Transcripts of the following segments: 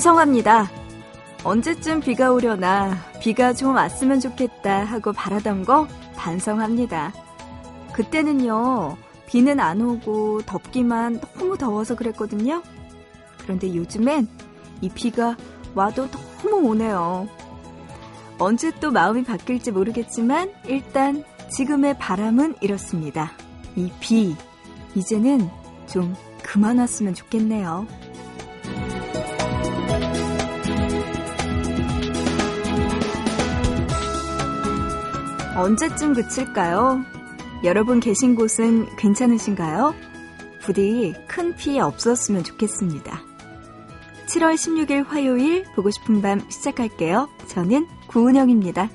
반성합니다. 언제쯤 비가 오려나 비가 좀 왔으면 좋겠다 하고 바라던 거 반성합니다. 그때는요, 비는 안 오고 덥기만 너무 더워서 그랬거든요. 그런데 요즘엔 이 비가 와도 너무 오네요. 언제 또 마음이 바뀔지 모르겠지만 일단 지금의 바람은 이렇습니다. 이 비, 이제는 좀 그만 왔으면 좋겠네요. 언제쯤 그칠까요? 여러분 계신 곳은 괜찮으신가요? 부디 큰 피해 없었으면 좋겠습니다. 7월 16일 화요일 보고 싶은 밤 시작할게요. 저는 구은영입니다.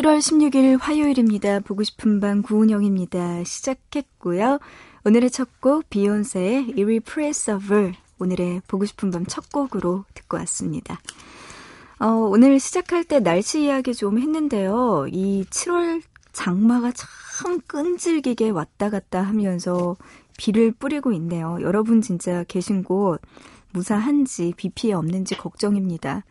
7월 16일 화요일입니다. 보고 싶은 밤 구은영입니다. 시작했고요. 오늘의 첫 곡 비욘세의 Irrepressible 오늘의 보고 싶은 밤 첫 곡으로 듣고 왔습니다. 어, 오늘 시작할 때 날씨 이야기 좀 했는데요. 이 7월 장마가 참 끈질기게 왔다 갔다 하면서 비를 뿌리고 있네요. 여러분 진짜 계신 곳 무사한지 비 피해 없는지 걱정입니다.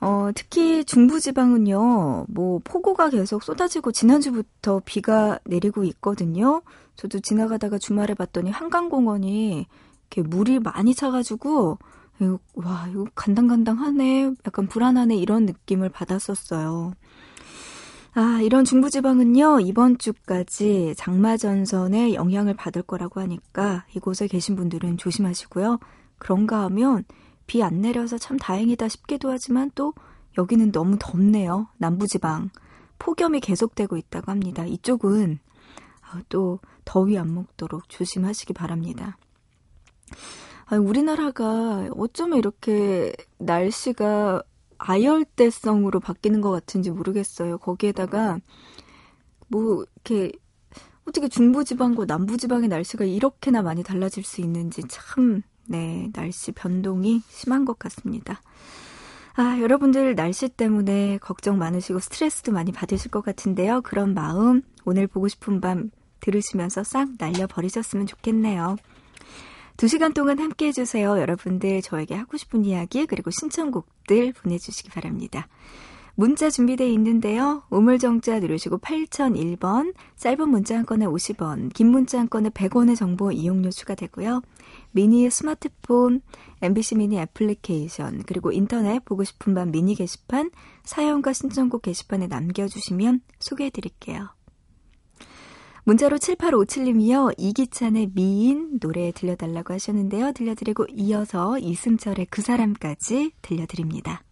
어, 특히 중부지방은요, 뭐, 폭우가 계속 쏟아지고 지난주부터 비가 내리고 있거든요. 저도 지나가다가 주말에 봤더니 한강공원이 이렇게 물이 많이 차가지고, 와, 이거 간당간당하네. 약간 불안하네. 이런 느낌을 받았었어요. 아, 이런 중부지방은요, 이번 주까지 장마전선의 영향을 받을 거라고 하니까 이곳에 계신 분들은 조심하시고요. 그런가 하면 비 안 내려서 참 다행이다 싶기도 하지만 또 여기는 너무 덥네요. 남부지방. 폭염이 계속되고 있다고 합니다. 이쪽은 아, 또 더위 안 먹도록 조심하시기 바랍니다. 아니, 우리나라가 어쩌면 이렇게 날씨가 아열대성으로 바뀌는 것 같은지 모르겠어요. 거기에다가 뭐 이렇게 어떻게 중부지방과 남부지방의 날씨가 이렇게나 많이 달라질 수 있는지 참, 네, 날씨 변동이 심한 것 같습니다. 아, 여러분들 날씨 때문에 걱정 많으시고 스트레스도 많이 받으실 것 같은데요. 그런 마음 오늘 보고 싶은 밤 들으시면서 싹 날려버리셨으면 좋겠네요. 두 시간 동안 함께 해주세요. 여러분들 저에게 하고 싶은 이야기 그리고 신청곡들 보내주시기 바랍니다. 문자 준비되어 있는데요. 우물정자 누르시고 8001번, 짧은 문자 한 건에 50원, 긴 문자 한 건에 100원의 정보 이용료 추가되고요. 미니 스마트폰, MBC 미니 애플리케이션, 그리고 인터넷 보고 싶은 밤 미니 게시판, 사연과 신청곡 게시판에 남겨주시면 소개해드릴게요. 문자로 7857님이요. 이기찬의 미인 노래 들려달라고 하셨는데요. 들려드리고 이어서 이승철의 그 사람까지 들려드립니다.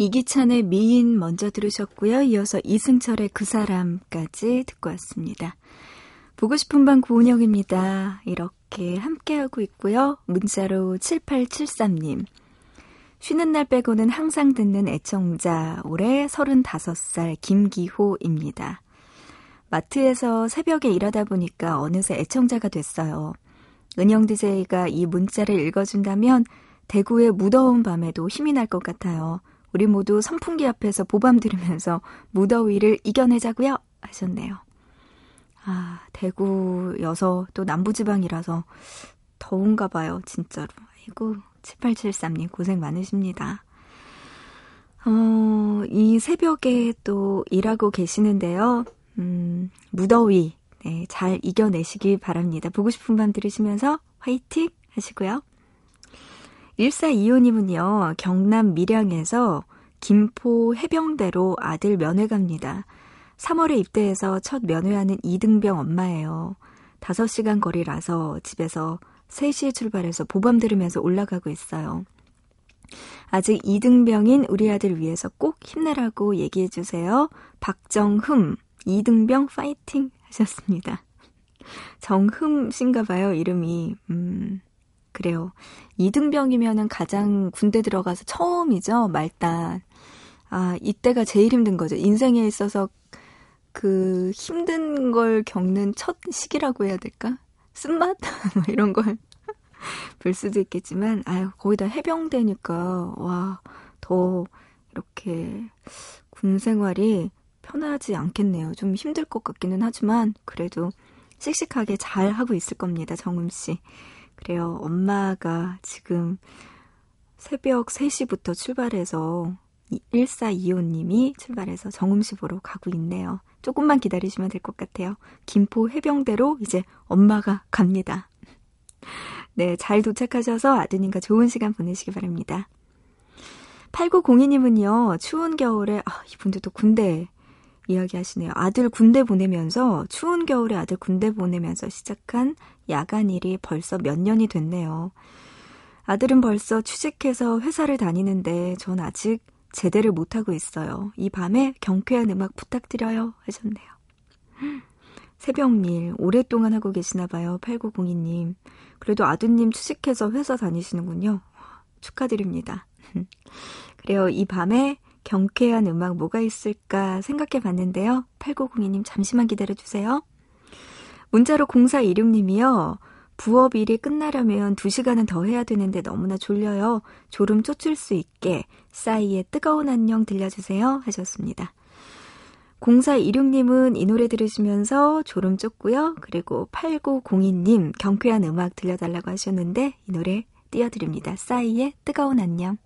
이기찬의 미인 먼저 들으셨고요. 이어서 이승철의 그 사람까지 듣고 왔습니다. 보고 싶은 밤 고은영입니다. 이렇게 함께하고 있고요. 문자로 7873님. 쉬는 날 빼고는 항상 듣는 애청자, 올해 35살 김기호입니다. 마트에서 새벽에 일하다 보니까 어느새 애청자가 됐어요. 은영 DJ가 이 문자를 읽어준다면 대구의 무더운 밤에도 힘이 날 것 같아요. 우리 모두 선풍기 앞에서 보밤 들으면서 무더위를 이겨내자고요 하셨네요. 아, 대구여서 또 남부지방이라서 더운가 봐요, 진짜로. 아이고, 7873님 고생 많으십니다. 어, 이 새벽에 또 일하고 계시는데요. 음, 무더위, 네, 잘 이겨내시기 바랍니다. 보고 싶은 밤 들으시면서 화이팅 하시고요. 1425님은요, 경남 밀양에서 김포 해병대로 아들 면회 갑니다. 3월에 입대해서 첫 면회하는 이등병 엄마예요. 5시간 거리라서 집에서 3시에 출발해서 보밤 들으면서 올라가고 있어요. 아직 이등병인 우리 아들 위해서 꼭 힘내라고 얘기해 주세요. 박정흠, 이등병 파이팅 하셨습니다. 정흠 씨인가 봐요, 이름이. 음, 그래요. 이등병이면은 가장 군대 들어가서 처음이죠, 말단. 아, 이때가 제일 힘든 거죠. 인생에 있어서 그 힘든 걸 겪는 첫 시기라고 해야 될까? 쓴맛? 뭐 이런 걸 볼 수도 있겠지만, 아유, 거의 다 해병대니까, 와, 더 이렇게 군 생활이 편하지 않겠네요. 좀 힘들 것 같기는 하지만, 그래도 씩씩하게 잘 하고 있을 겁니다, 정음 씨. 그래요. 엄마가 지금 새벽 3시부터 출발해서 1425님이 출발해서 정음시 보러 가고 있네요. 조금만 기다리시면 될 것 같아요. 김포 해병대로 이제 엄마가 갑니다. 네, 잘 도착하셔서 아드님과 좋은 시간 보내시기 바랍니다. 8902님은요, 추운 겨울에, 아, 이분도 또 군대 이야기하시네요. 아들 군대 보내면서 추운 겨울에 아들 군대 보내면서 시작한 야간 일이 벌써 몇 년이 됐네요. 아들은 벌써 취직해서 회사를 다니는데 전 아직 제대를 못하고 있어요. 이 밤에 경쾌한 음악 부탁드려요 하셨네요. 새벽 일 오랫동안 하고 계시나 봐요. 8902님. 그래도 아드님 취직해서 회사 다니시는군요. 축하드립니다. 그래요. 이 밤에 경쾌한 음악 뭐가 있을까 생각해 봤는데요. 8902님 잠시만 기다려 주세요. 문자로 0426님이요. 부업 일이 끝나려면 2시간은 더 해야 되는데 너무나 졸려요. 졸음 쫓을 수 있게 싸이의 뜨거운 안녕 들려주세요. 하셨습니다. 0426님은 이 노래 들으시면서 졸음 쫓고요. 그리고 8902님 경쾌한 음악 들려달라고 하셨는데 이 노래 띄워드립니다. 싸이의 뜨거운 안녕.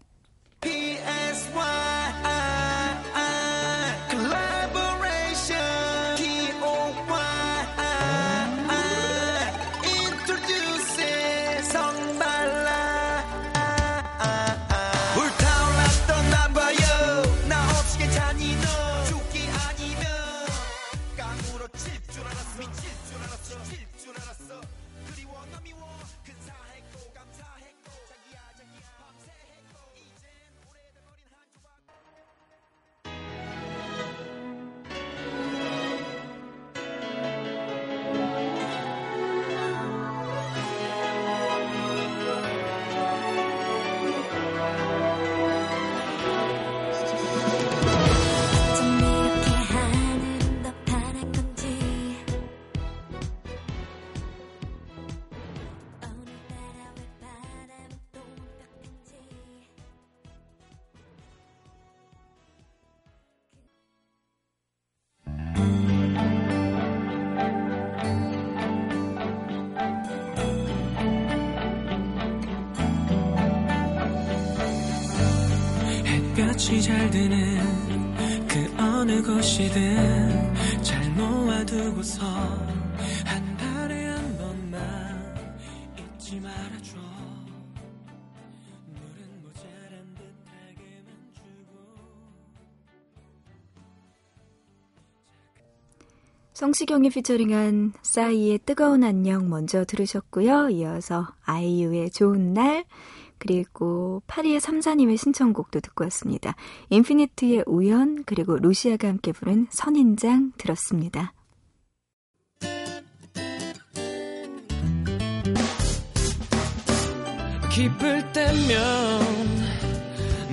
드는 그 어느 곳이든 잘 모아두고서 한 달에 한 번만 잊지 말아줘 물은 모자란 듯하게만 주고 성시경이 피처링한 싸이의 뜨거운 안녕 먼저 들으셨고요. 이어서 아이유의 좋은 날 그리고 파리의 삼사님의 신청곡도 듣고 왔습니다. 인피니트의 우연 그리고 루시아가 함께 부른 선인장 들었습니다. 기쁠 때면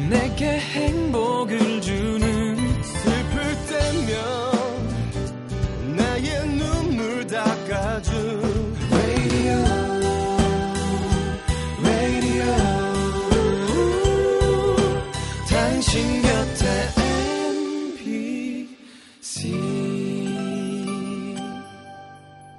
내게 행복을 주는 슬플 때면 나의 눈물 닦아준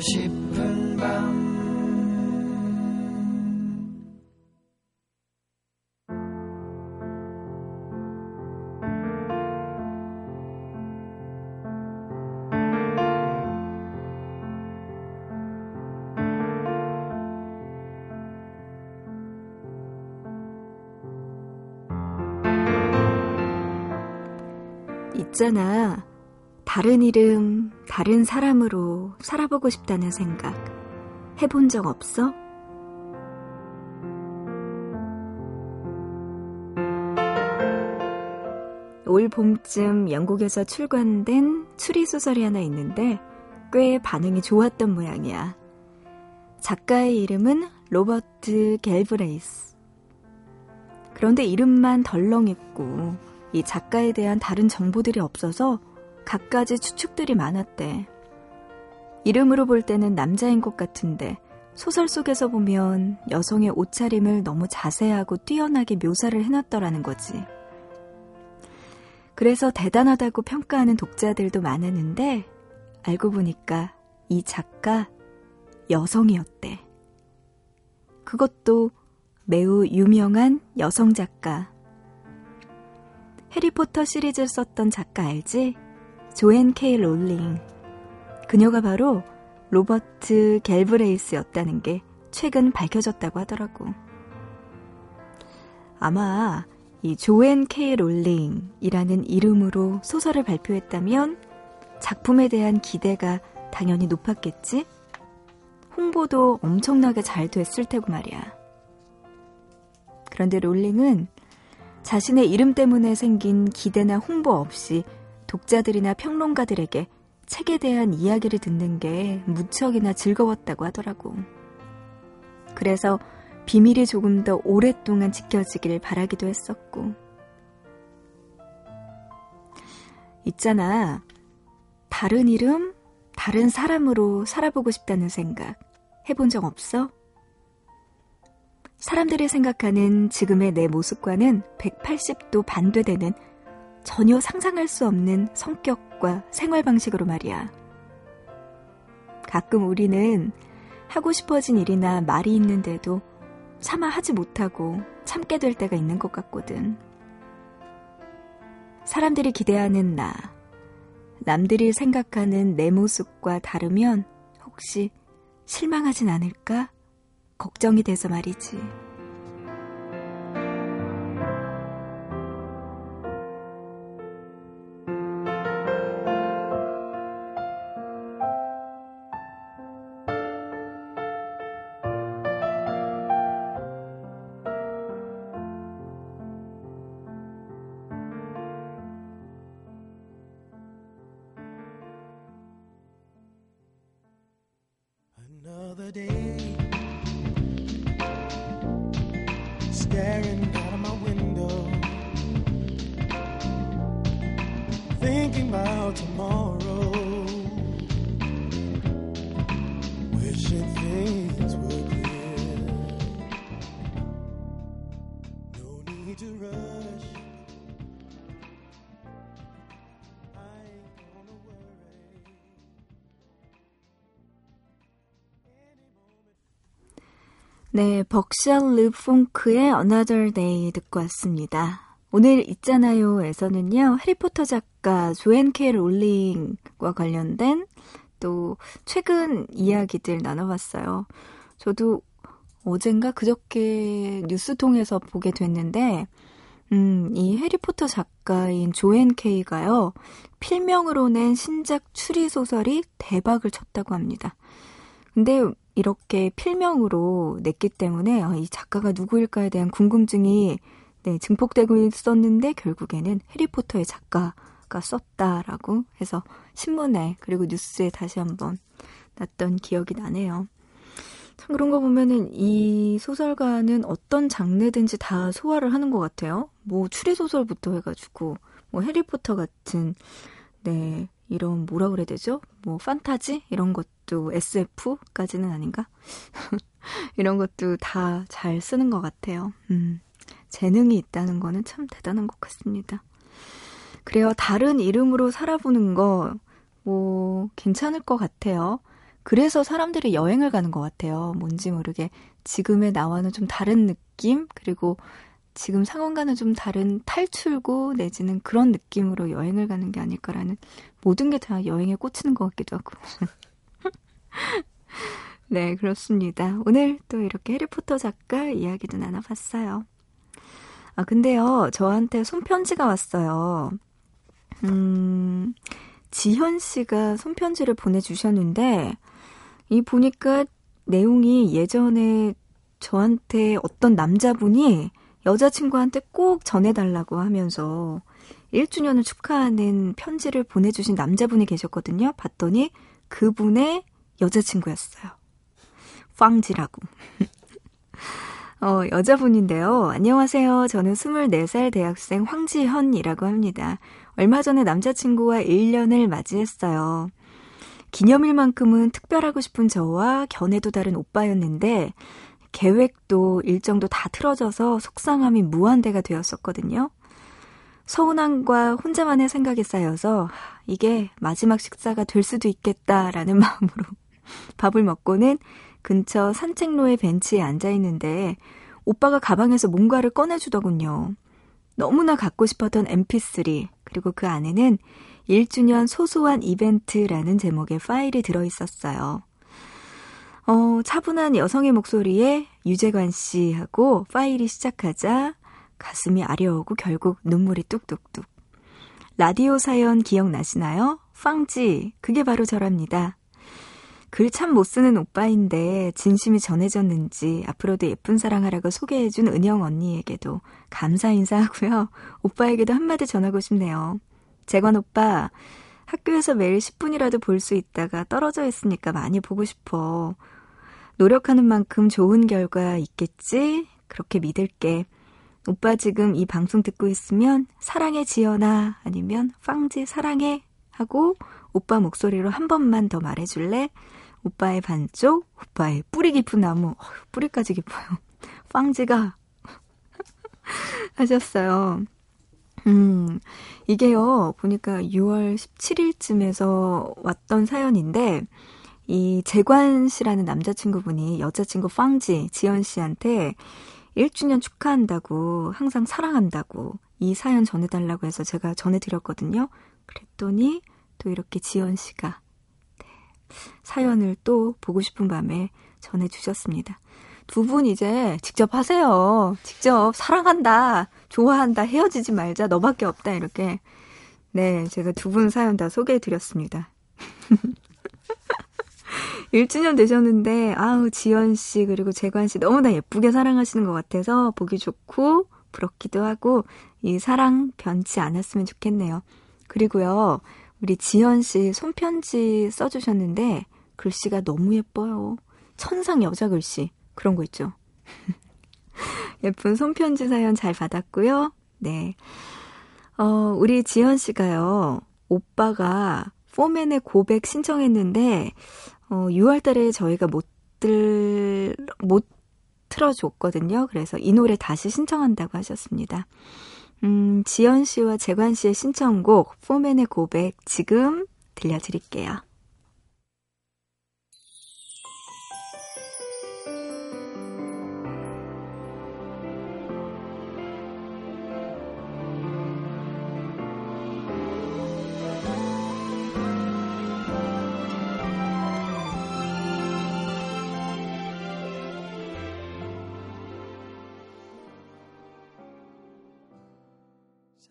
싶은 밤 있잖아. 다른 이름, 다른 사람으로 살아보고 싶다는 생각 해본 적 없어? 올 봄쯤 영국에서 출간된 추리소설이 하나 있는데 꽤 반응이 좋았던 모양이야. 작가의 이름은 로버트 갤브레이스. 그런데 이름만 덜렁했고 이 작가에 대한 다른 정보들이 없어서 갖가지 추측들이 많았대. 이름으로 볼 때는 남자인 것 같은데 소설 속에서 보면 여성의 옷차림을 너무 자세하고 뛰어나게 묘사를 해놨더라는 거지. 그래서 대단하다고 평가하는 독자들도 많았는데 알고 보니까 이 작가 여성이었대. 그것도 매우 유명한 여성 작가. 해리포터 시리즈를 썼던 작가 알지? 조앤 케이 롤링. 그녀가 바로 로버트 갤브레이스였다는 게 최근 밝혀졌다고 하더라고. 아마 이 조앤 케이 롤링이라는 이름으로 소설을 발표했다면 작품에 대한 기대가 당연히 높았겠지? 홍보도 엄청나게 잘 됐을 테고 말이야. 그런데 롤링은 자신의 이름 때문에 생긴 기대나 홍보 없이 독자들이나 평론가들에게 책에 대한 이야기를 듣는 게 무척이나 즐거웠다고 하더라고. 그래서 비밀이 조금 더 오랫동안 지켜지길 바라기도 했었고. 있잖아. 다른 이름, 다른 사람으로 살아보고 싶다는 생각 해본 적 없어? 사람들이 생각하는 지금의 내 모습과는 180도 반대되는 전혀 상상할 수 없는 성격과 생활 방식으로 말이야. 가끔 우리는 하고 싶어진 일이나 말이 있는데도 차마 하지 못하고 참게 될 때가 있는 것 같거든. 사람들이 기대하는 나, 남들이 생각하는 내 모습과 다르면 혹시 실망하진 않을까? 걱정이 돼서 말이지. Staring out of my window, thinking about tomorrow, 네, 벅샬 르 퐁크의 Another Day 듣고 왔습니다. 오늘 있잖아요에서는요, 해리포터 작가 조앤 케일 롤링과 관련된 또 최근 이야기들 나눠봤어요. 저도 어젠가 그저께 뉴스 통해서 보게 됐는데, 음, 이 해리포터 작가인 조앤 케이가요, 필명으로 낸 신작 추리 소설이 대박을 쳤다고 합니다. 근데 이렇게 필명으로 냈기 때문에 아, 이 작가가 누구일까에 대한 궁금증이 네, 증폭되고 있었는데 결국에는 해리포터의 작가가 썼다라고 해서 신문에 그리고 뉴스에 다시 한번 났던 기억이 나네요. 참 그런 거 보면은 이 소설가는 어떤 장르든지 다 소화를 하는 것 같아요. 뭐 추리 소설부터 해가지고 뭐 해리포터 같은 네 이런 뭐라 그래야 되죠? 뭐 판타지 이런 것 도 SF까지는 아닌가? 이런 것도 다 잘 쓰는 것 같아요. 음, 재능이 있다는 거는 참 대단한 것 같습니다. 그래요. 다른 이름으로 살아보는 거, 뭐, 괜찮을 것 같아요. 그래서 사람들이 여행을 가는 것 같아요. 뭔지 모르게. 지금의 나와는 좀 다른 느낌? 그리고 지금 상황과는 좀 다른 탈출구 내지는 그런 느낌으로 여행을 가는 게 아닐까라는 모든 게 다 여행에 꽂히는 것 같기도 하고. 네, 그렇습니다. 오늘 또 이렇게 해리포터 작가 이야기도 나눠봤어요. 아, 근데요, 저한테 손편지가 왔어요. 음, 지현 씨가 손편지를 보내주셨는데, 이 보니까 내용이 예전에 저한테 어떤 남자분이 여자친구한테 꼭 전해달라고 하면서 1주년을 축하하는 편지를 보내주신 남자분이 계셨거든요. 봤더니 그분의 여자친구였어요. 팡지라고. 어, 여자분인데요. 안녕하세요. 저는 24살 대학생 황지현이라고 합니다. 얼마 전에 남자친구와 1년을 맞이했어요. 기념일만큼은 특별하고 싶은 저와 견해도 다른 오빠였는데 계획도 일정도 다 틀어져서 속상함이 무한대가 되었었거든요. 서운함과 혼자만의 생각이 쌓여서 이게 마지막 식사가 될 수도 있겠다라는 마음으로 밥을 먹고는 근처 산책로의 벤치에 앉아 있는데 오빠가 가방에서 뭔가를 꺼내주더군요. 너무나 갖고 싶었던 mp3 그리고 그 안에는 1주년 소소한 이벤트라는 제목의 파일이 들어있었어요. 어, 차분한 여성의 목소리에 유재관 씨하고 파일이 시작하자 가슴이 아려오고 결국 눈물이 뚝뚝뚝. 라디오 사연 기억나시나요? 팡지, 그게 바로 저랍니다. 글 참 못 쓰는 오빠인데 진심이 전해졌는지 앞으로도 예쁜 사랑하라고 소개해준 은영 언니에게도 감사 인사하고요. 오빠에게도 한마디 전하고 싶네요. 재관 오빠, 학교에서 매일 10분이라도 볼 수 있다가 떨어져 있으니까 많이 보고 싶어. 노력하는 만큼 좋은 결과 있겠지? 그렇게 믿을게. 오빠 지금 이 방송 듣고 있으면 사랑해 지연아 아니면 팡지 사랑해 하고 오빠 목소리로 한 번만 더 말해줄래? 오빠의 반쪽, 오빠의 뿌리 깊은 나무, 어 뿌리까지 깊어요. 팡지가 하셨어요. 음, 이게요, 보니까 6월 17일쯤에서 왔던 사연인데, 이 재관 씨라는 남자친구분이 여자친구 팡지, 지연 씨한테 1주년 축하한다고, 항상 사랑한다고, 이 사연 전해달라고 해서 제가 전해드렸거든요. 그랬더니, 또 이렇게 지연 씨가, 네, 사연을 또 보고 싶은 밤에 전해주셨습니다. 두 분 이제 직접 하세요. 직접 사랑한다, 좋아한다, 헤어지지 말자, 너밖에 없다, 이렇게. 네, 제가 두 분 사연 다 소개해드렸습니다. 1주년 되셨는데, 아우, 지연 씨, 그리고 재관 씨 너무나 예쁘게 사랑하시는 것 같아서 보기 좋고, 부럽기도 하고, 이 사랑 변치 않았으면 좋겠네요. 그리고요, 우리 지연 씨 손편지 써주셨는데, 글씨가 너무 예뻐요. 천상 여자 글씨. 그런 거 있죠. 예쁜 손편지 사연 잘 받았고요. 네. 어, 우리 지연 씨가요, 오빠가 포맨의 고백 신청했는데, 어, 6월 달에 저희가 못 들, 못 틀어줬거든요. 그래서 이 노래 다시 신청한다고 하셨습니다. 음, 지연 씨와 재관 씨의 신청곡, 포맨의 고백, 지금 들려드릴게요.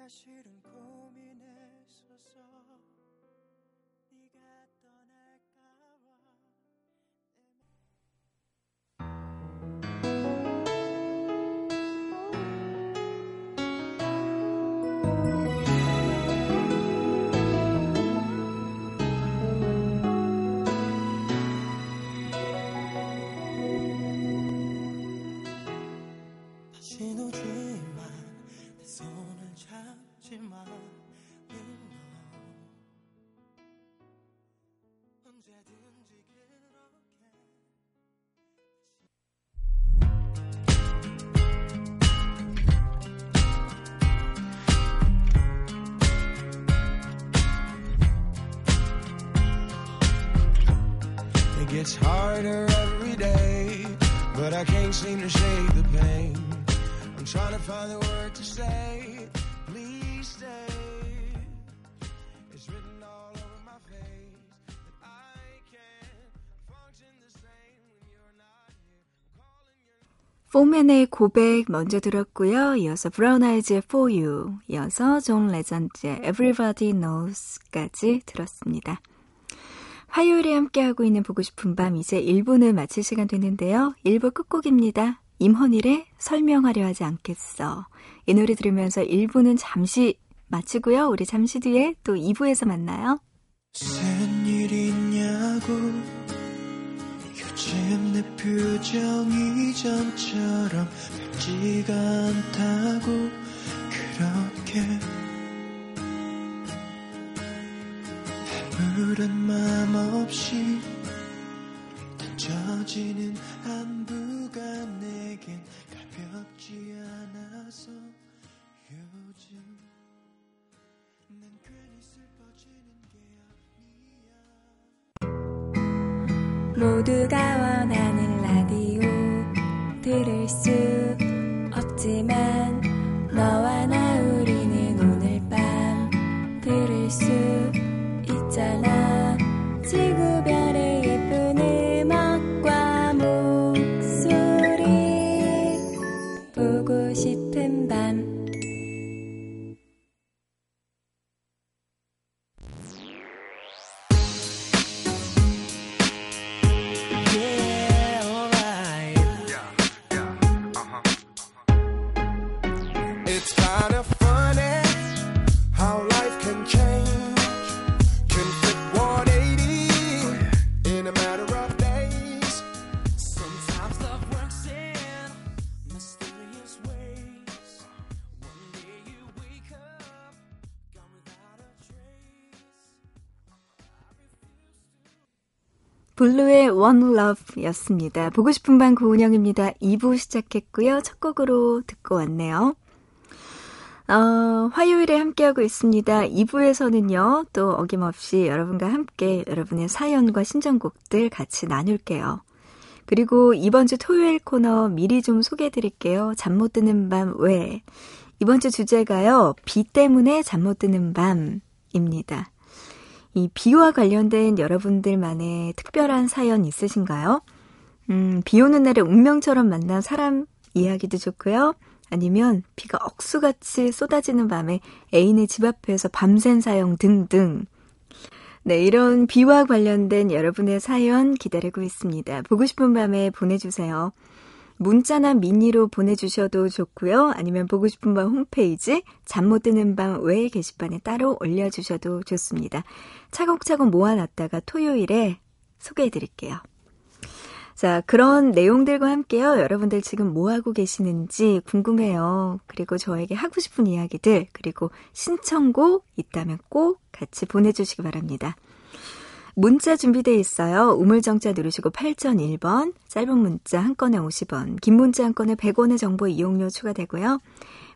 사실은 고민했었어 harder every day, but I can't seem to shake the pain. I'm trying to find the word to say, please stay. 포맨의 고백 먼저 들었고요. 이어서 브라운 아이즈의 For You, 이어서 존 레전드의 Everybody Knows까지 들었습니다. 화요일에 함께하고 있는 보고 싶은 밤 이제 1부는 마칠 시간 됐는데요. 1부 끝곡입니다. 임헌일의 설명하려 하지 않겠어. 이 노래 들으면서 1부는 잠시 마치고요. 우리 잠시 뒤에 또 2부에서 만나요. 무슨 일 있냐고 요즘 내 표정이 전처럼 밝지가 않다고 그렇게 아무런 맘 없이 던져지는 안부가 내겐 가볍지 않아서 요즘 난 괜히 슬퍼지는 게 아니야. 모두가 원하는 라디오 들을 수 없지만 너와 나 우리는 오늘 밤 들을 수 블루의 One Love 였습니다. 보고 싶은 밤 고은영입니다. 2부 시작했고요. 첫 곡으로 듣고 왔네요. 어, 화요일에 함께하고 있습니다. 2부에서는요, 또 어김없이 여러분과 함께 여러분의 사연과 신청곡들 같이 나눌게요. 그리고 이번 주 토요일 코너 미리 좀 소개해 드릴게요. 잠 못 드는 밤 왜? 이번 주 주제가요, 비 때문에 잠 못 드는 밤입니다. 이 비와 관련된 여러분들만의 특별한 사연 있으신가요? 음, 비 오는 날에 운명처럼 만난 사람 이야기도 좋고요. 아니면 비가 억수같이 쏟아지는 밤에 애인의 집 앞에서 밤샌 사연 등등. 네, 이런 비와 관련된 여러분의 사연 기다리고 있습니다. 보고 싶은 밤에 보내주세요. 문자나 미니로 보내주셔도 좋고요. 아니면 보고 싶은 밤 홈페이지 잠 못 드는 밤 외 게시판에 따로 올려주셔도 좋습니다. 차곡차곡 모아놨다가 토요일에 소개해드릴게요. 자, 그런 내용들과 함께요. 여러분들 지금 뭐 하고 계시는지 궁금해요. 그리고 저에게 하고 싶은 이야기들, 그리고 신청곡 있다면 꼭 같이 보내주시기 바랍니다. 문자 준비되어 있어요. 우물정자 누르시고 8001번, 짧은 문자 한 건에 50원, 긴 문자 한 건에 100원의 정보 이용료 추가되고요.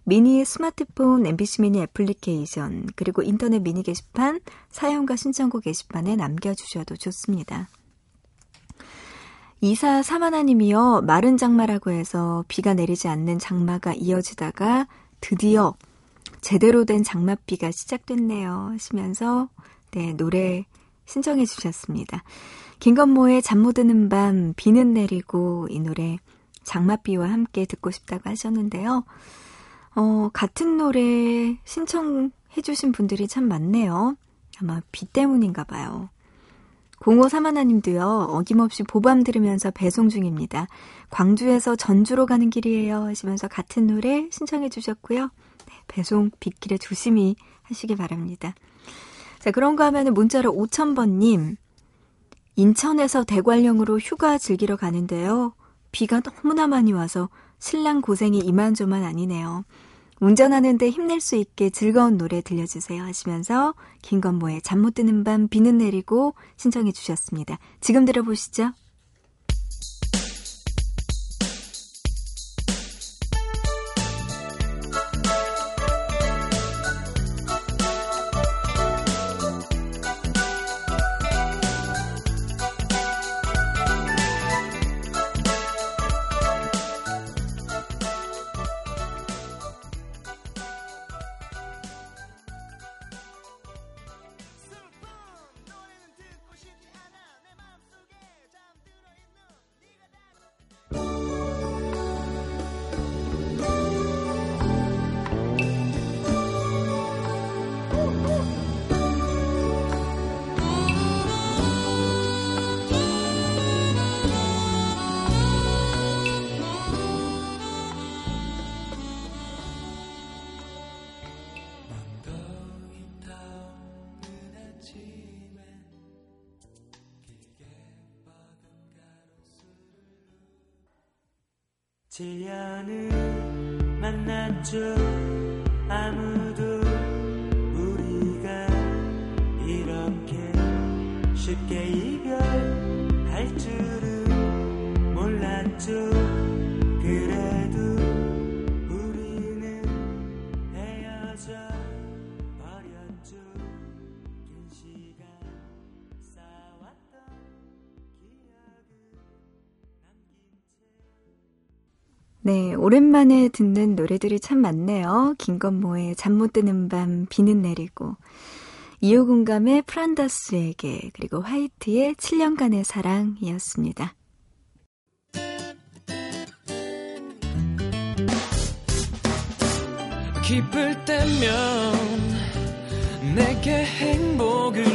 미니 스마트폰 MBC 미니 애플리케이션, 그리고 인터넷 미니 게시판, 사용과 신청곡 게시판에 남겨주셔도 좋습니다. 이사 사만하님이요. 마른 장마라고 해서 비가 내리지 않는 장마가 이어지다가 드디어 제대로 된 장맛비가 시작됐네요. 하시면서 네 노래 신청해 주셨습니다. 김건모의 잠 못 드는 밤 비는 내리고 이 노래 장맛비와 함께 듣고 싶다고 하셨는데요. 어, 같은 노래 신청해 주신 분들이 참 많네요. 아마 비 때문인가 봐요. 0531님도요, 어김없이 보밤 들으면서 배송 중입니다. 광주에서 전주로 가는 길이에요. 하시면서 같은 노래 신청해 주셨고요. 네, 배송 빗길에 조심히 하시기 바랍니다. 자, 그런가 하면 문자로 5000번님, 인천에서 대관령으로 휴가 즐기러 가는데요. 비가 너무나 많이 와서 신랑 고생이 이만저만 아니네요. 운전하는데 힘낼 수 있게 즐거운 노래 들려주세요 하시면서 김건모의 잠 못 드는 밤 비는 내리고 신청해 주셨습니다. 지금 들어보시죠. 제안을 만났죠 아무도 우리가 이렇게 쉽게 이별할 줄은 몰랐죠 네, 오랜만에 듣는 노래들이 참 많네요. 김건모의 잠 못 드는 밤 비는 내리고 이호군감의 프란다스에게 그리고 화이트의 7년간의 사랑이었습니다. 기쁠 때면 내게 행복을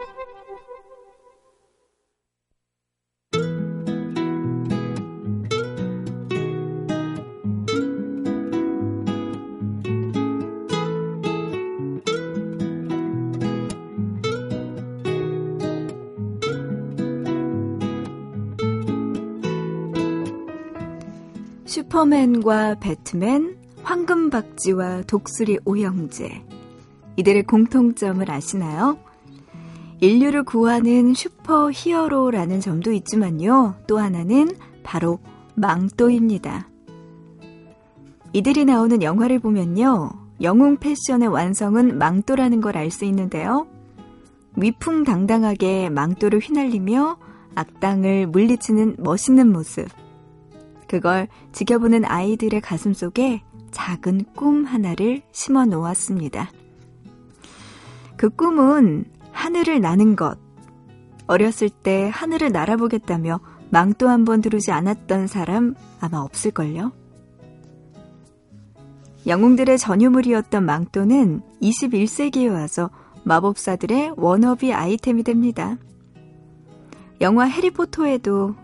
슈퍼맨과 배트맨, 황금박쥐와 독수리 오형제. 이들의 공통점을 아시나요? 인류를 구하는 슈퍼 히어로라는 점도 있지만요. 또 하나는 바로 망토입니다. 이들이 나오는 영화를 보면요. 영웅 패션의 완성은 망토라는 걸 알 수 있는데요. 위풍당당하게 망토를 휘날리며 악당을 물리치는 멋있는 모습. 그걸 지켜보는 아이들의 가슴 속에 작은 꿈 하나를 심어 놓았습니다. 그 꿈은 하늘을 나는 것. 어렸을 때 하늘을 날아보겠다며 망토 한번 두르지 않았던 사람 아마 없을걸요? 영웅들의 전유물이었던 망토는 21세기에 와서 마법사들의 워너비 아이템이 됩니다. 영화 해리포터에도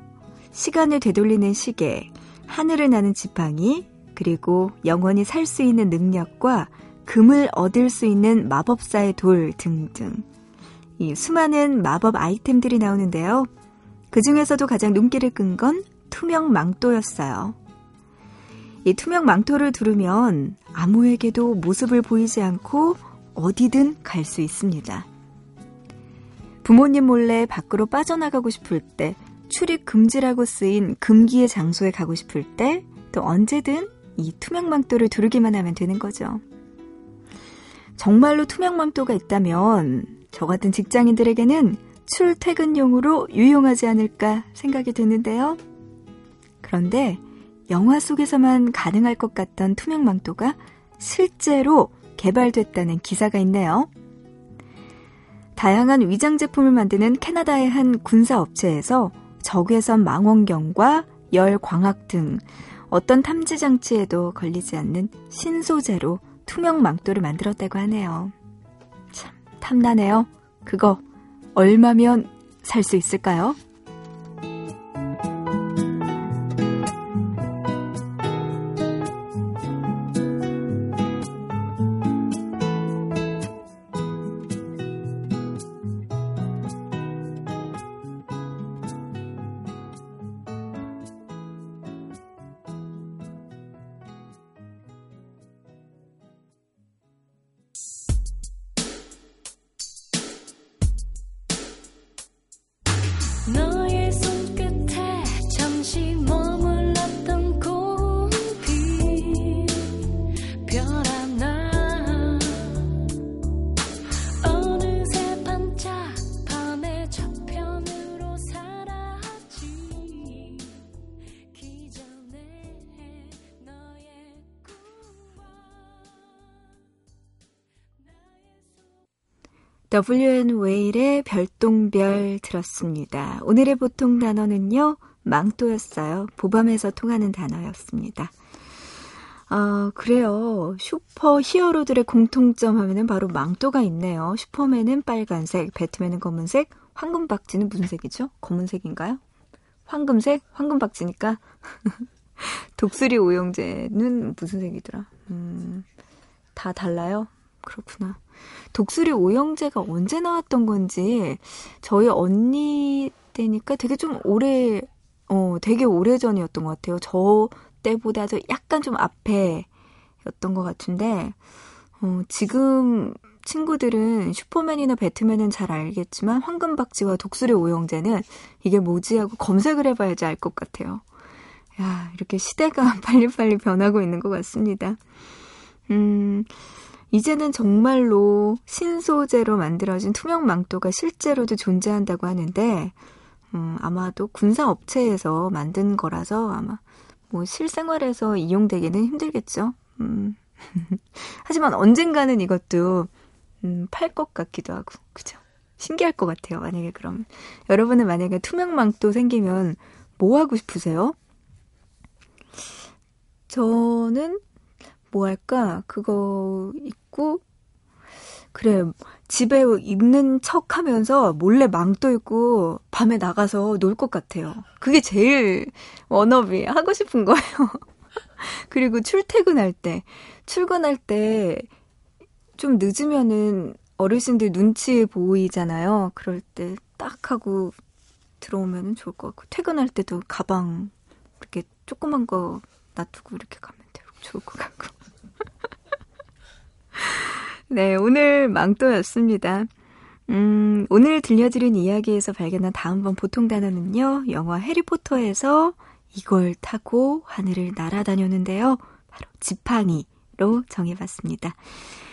시간을 되돌리는 시계, 하늘을 나는 지팡이, 그리고 영원히 살 수 있는 능력과 금을 얻을 수 있는 마법사의 돌 등등. 이 수많은 마법 아이템들이 나오는데요. 그 중에서도 가장 눈길을 끈 건 투명 망토였어요. 이 투명 망토를 두르면 아무에게도 모습을 보이지 않고 어디든 갈 수 있습니다. 부모님 몰래 밖으로 빠져나가고 싶을 때, 출입 금지라고 쓰인 금기의 장소에 가고 싶을 때, 또 언제든 이 투명망토를 두르기만 하면 되는 거죠. 정말로 투명망토가 있다면 저 같은 직장인들에게는 출퇴근용으로 유용하지 않을까 생각이 드는데요. 그런데 영화 속에서만 가능할 것 같던 투명망토가 실제로 개발됐다는 기사가 있네요. 다양한 위장 제품을 만드는 캐나다의 한 군사 업체에서 적외선 망원경과 열 광학 등 어떤 탐지 장치에도 걸리지 않는 신소재로 투명 망토를 만들었다고 하네요. 참 탐나네요. 그거 얼마면 살 수 있을까요? WN 웨일의 별똥별 들었습니다. 오늘의 보통 단어는요, 망토였어요. 보밤에서 통하는 단어였습니다. 아, 그래요. 슈퍼 히어로들의 공통점 하면은 바로 망토가 있네요. 슈퍼맨은 빨간색, 배트맨은 검은색, 황금박쥐는 무슨 색이죠? 검은색인가요? 황금색? 황금박쥐니까. 독수리 오영재는 무슨 색이더라? 음, 다 달라요? 그렇구나. 독수리 오영재가 언제 나왔던 건지 저희 언니 때니까 되게 좀 오래 어 되게 오래 전이었던 것 같아요. 저 때보다도 약간 좀 앞에였던 것 같은데 어 지금 친구들은 슈퍼맨이나 배트맨은 잘 알겠지만 황금박쥐와 독수리 오영재는 이게 뭐지 하고 검색을 해봐야지 알 것 같아요. 야 이렇게 시대가 빨리빨리 변하고 있는 것 같습니다. 음. 이제는 정말로 신소재로 만들어진 투명 망토가 실제로도 존재한다고 하는데, 음, 아마도 군사 업체에서 만든 거라서 아마 뭐 실생활에서 이용되기는 힘들겠죠. 음. 하지만 언젠가는 이것도 음, 팔 것 같기도 하고, 그죠? 신기할 것 같아요. 만약에 그럼 여러분은 만약에 투명 망토 생기면 뭐 하고 싶으세요? 저는 뭐 할까? 그거 입고, 그래, 집에 입는 척 하면서 몰래 망토 입고 밤에 나가서 놀 것 같아요. 그게 제일 워너비 하고 싶은 거예요. 그리고 출퇴근할 때, 출근할 때 좀 늦으면은 어르신들 눈치 보이잖아요. 그럴 때 딱 하고 들어오면 좋을 것 같고, 퇴근할 때도 가방 이렇게 조그만 거 놔두고 이렇게 가면 되고 좋을 것 같고. 네, 오늘 망토였습니다. 음, 오늘 들려드린 이야기에서 발견한 다음 번 보통 단어는요, 영화 해리포터에서 이걸 타고 하늘을 날아다녔는데요. 바로 지팡이로 정해봤습니다.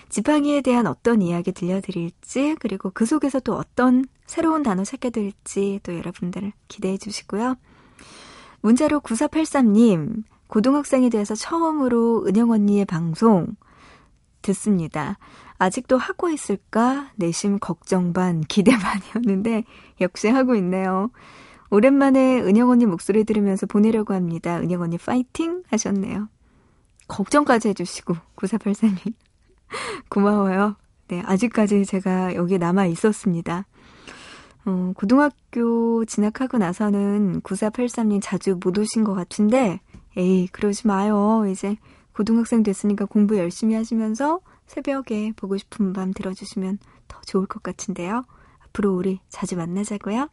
지팡이에 대한 어떤 이야기 들려드릴지, 그리고 그 속에서 또 어떤 새로운 단어 찾게 될지 또 여러분들 기대해 주시고요. 문자로 9483님, 고등학생이 돼서 처음으로 은영 언니의 방송 듣습니다. 아직도 하고 있을까? 내심 걱정 반, 기대 반이었는데, 역시 하고 있네요. 오랜만에 은영 언니 목소리 들으면서 보내려고 합니다. 은영 언니 파이팅! 하셨네요. 걱정까지 해주시고, 9483님. 고마워요. 네, 아직까지 제가 여기 남아 있었습니다. 어, 고등학교 진학하고 나서는 9483님 자주 못 오신 것 같은데, 에이, 그러지 마요. 이제 고등학생 됐으니까 공부 열심히 하시면서 새벽에 보고 싶은 밤 들어주시면 더 좋을 것 같은데요. 앞으로 우리 자주 만나자고요.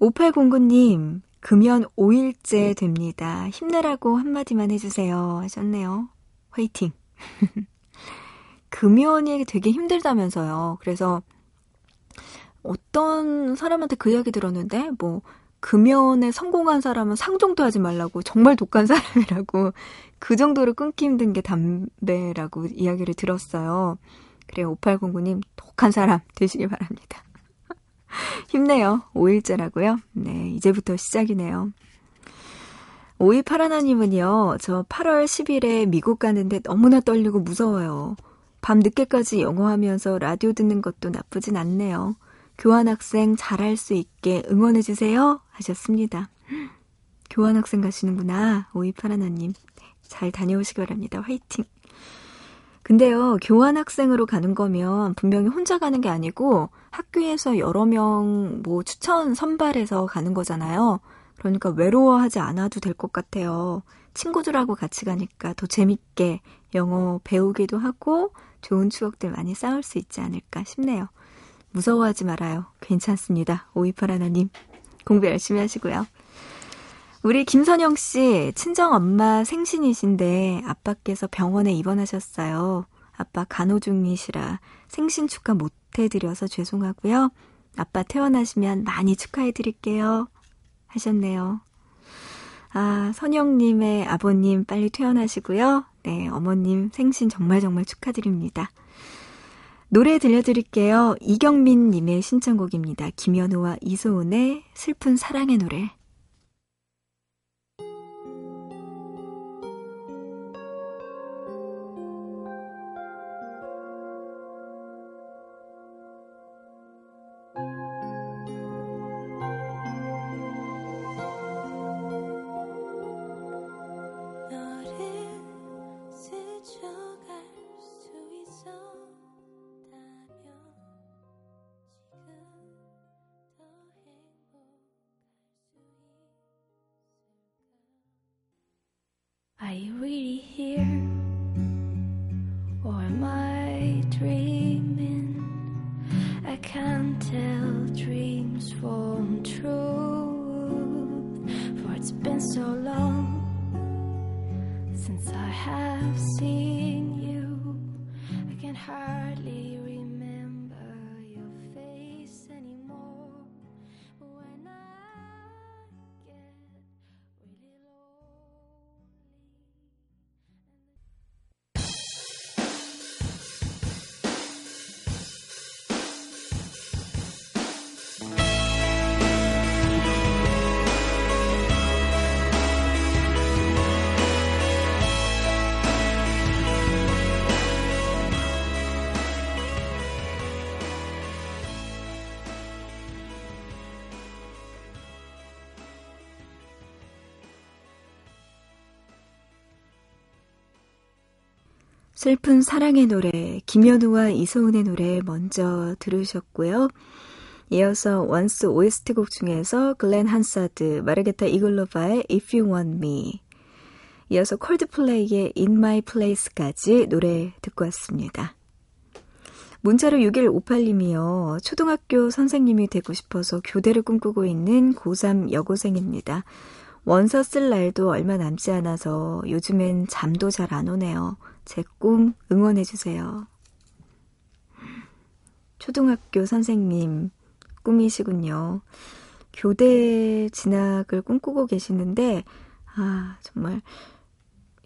5809님, 금연 5일째 됩니다. 힘내라고 한마디만 해주세요. 하셨네요. 화이팅. 금연이 되게 힘들다면서요. 그래서 어떤 사람한테 그 이야기 들었는데, 뭐, 금연에 성공한 사람은 상종도 하지 말라고, 정말 독한 사람이라고, 그 정도로 끊기 힘든 게 담배라고 이야기를 들었어요. 그래요, 5809님, 독한 사람 되시길 바랍니다. 힘내요. 5일째라고요? 네, 이제부터 시작이네요. 5281님은요, 저 8월 10일에 미국 가는데 너무나 떨리고 무서워요. 밤 늦게까지 영어 하면서 라디오 듣는 것도 나쁘진 않네요. 교환학생 잘할 수 있게 응원해주세요. 하셨습니다. 교환학생 가시는구나. 5281님. 잘 다녀오시기 바랍니다. 화이팅. 근데요, 교환학생으로 가는 거면 분명히 혼자 가는 게 아니고 학교에서 여러 명 뭐 추천 선발해서 가는 거잖아요. 그러니까 외로워하지 않아도 될 것 같아요. 친구들하고 같이 가니까 더 재밌게 영어 배우기도 하고 좋은 추억들 많이 쌓을 수 있지 않을까 싶네요. 무서워하지 말아요. 괜찮습니다. 5281님. 공부 열심히 하시고요. 우리 김선영 씨, 친정 엄마 생신이신데 아빠께서 병원에 입원하셨어요. 아빠 간호 중이시라 생신 축하 못 해드려서 죄송하고요. 아빠 퇴원하시면 많이 축하해드릴게요. 하셨네요. 아, 선영님의 아버님 빨리 퇴원하시고요. 네, 어머님 생신 정말 정말 축하드립니다. 노래 들려드릴게요. 이경민 님의 신청곡입니다. 김현우와 이소은의 슬픈 사랑의 노래. 슬픈 사랑의 노래, 김현우와 이소은의 노래 먼저 들으셨고요. 이어서 원스 OST 곡 중에서 글렌 한사드, 마르게타 이글로바의 If You Want Me, 이어서 콜드플레이의 In My Place까지 노래 듣고 왔습니다. 문자로 6158님이요. 초등학교 선생님이 되고 싶어서 교대를 꿈꾸고 있는 고3 여고생입니다. 원서 쓸 날도 얼마 남지 않아서 요즘엔 잠도 잘 안 오네요. 제 꿈 응원해주세요. 초등학교 선생님 꿈이시군요. 교대 진학을 꿈꾸고 계시는데, 아, 정말,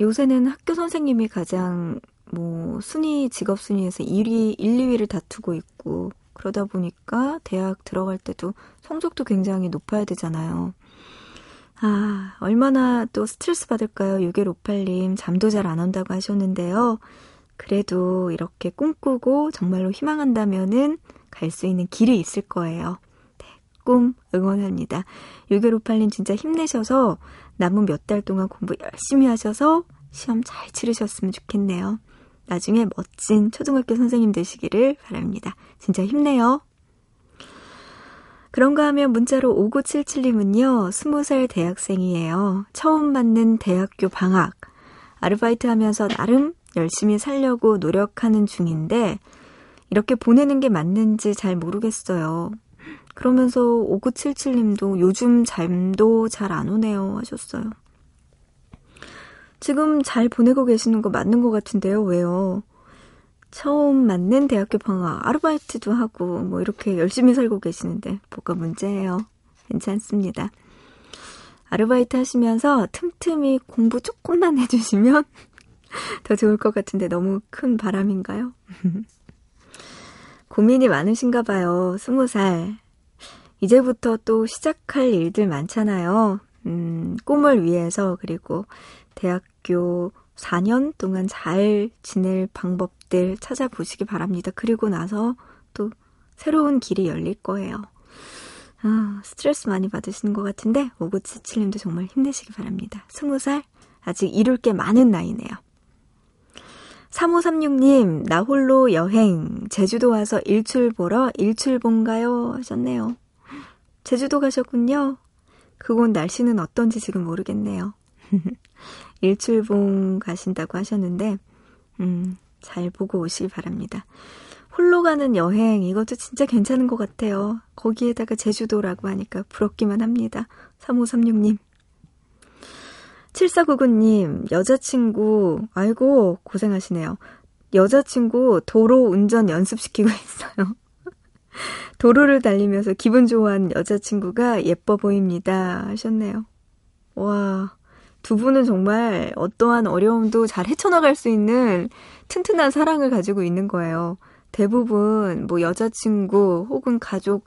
요새는 학교 선생님이 가장 뭐 순위 직업 순위에서 1위, 1, 2위를 다투고 있고 그러다 보니까 대학 들어갈 때도 성적도 굉장히 높아야 되잖아요. 아, 얼마나 또 스트레스 받을까요? 6158님 잠도 잘 안 온다고 하셨는데요. 그래도 이렇게 꿈꾸고 정말로 희망한다면은 갈 수 있는 길이 있을 거예요. 네, 꿈 응원합니다. 6158님 진짜 힘내셔서 남은 몇 달 동안 공부 열심히 하셔서 시험 잘 치르셨으면 좋겠네요. 나중에 멋진 초등학교 선생님 되시기를 바랍니다. 진짜 힘내요. 그런가 하면 문자로 5977님은요, 20살 대학생이에요. 처음 맞는 대학교 방학. 아르바이트 하면서 나름 열심히 살려고 노력하는 중인데, 이렇게 보내는 게 맞는지 잘 모르겠어요. 그러면서 5977님도 요즘 잠도 잘 안 오네요 하셨어요. 지금 잘 보내고 계시는 거 맞는 것 같은데요. 왜요? 처음 맞는 대학교 방학 아르바이트도 하고 뭐 이렇게 열심히 살고 계시는데 뭐가 문제예요. 괜찮습니다. 아르바이트 하시면서 틈틈이 공부 조금만 해주시면 더 좋을 것 같은데 너무 큰 바람인가요? 고민이 많으신가 봐요. 스무 살. 이제부터 또 시작할 일들 많잖아요. 음, 꿈을 위해서 그리고 대학교 4년 동안 잘 지낼 방법 들 찾아보시기 바랍니다. 그리고 나서 또 새로운 길이 열릴 거예요. 아, 스트레스 많이 받으시는 것 같은데 5977님도 정말 힘내시기 바랍니다. 20살 아직 이룰 게 많은 나이네요. 3536님, 나 홀로 여행, 제주도 와서 일출 보러 일출 본가요? 하셨네요. 제주도 가셨군요. 그곳 날씨는 어떤지 지금 모르겠네요. 일출봉 가신다고 하셨는데, 음, 잘 보고 오시기 바랍니다. 홀로 가는 여행, 이것도 진짜 괜찮은 것 같아요. 거기에다가 제주도라고 하니까 부럽기만 합니다. 3536님. 7499님, 여자친구, 아이고, 고생하시네요. 여자친구 도로 운전 연습시키고 있어요. 도로를 달리면서 기분 좋아하는 여자친구가 예뻐 보입니다. 하셨네요. 와, 두 분은 정말 어떠한 어려움도 잘 헤쳐나갈 수 있는 튼튼한 사랑을 가지고 있는 거예요. 대부분 뭐 여자친구 혹은 가족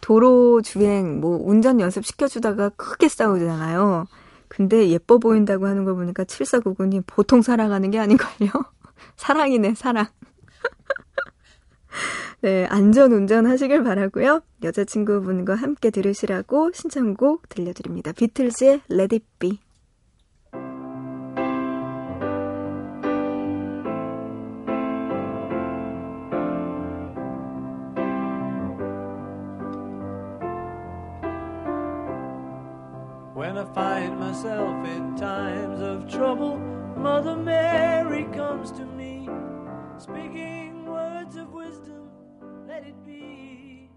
도로 주행 뭐 운전 연습 시켜주다가 크게 싸우잖아요. 근데 예뻐 보인다고 하는 걸 보니까 7499님 보통 사랑하는 게 아닌걸요? 사랑이네, 사랑. 네, 안전 운전하시길 바라고요. 여자친구분과 함께 들으시라고 신청곡 들려드립니다. 비틀즈의 Let It Be. When I find myself in times of trouble, Mother Mary comes to me, speaking words of wisdom, let it be.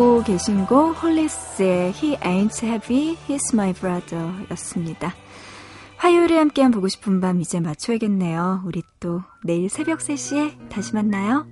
듣고 계신 곡 홀리스의 He Ain't Heavy, He's My Brother 였습니다. 화요일에 함께한 보고 싶은 밤 이제 맞춰야겠네요. 우리 또 내일 새벽 3시에 다시 만나요.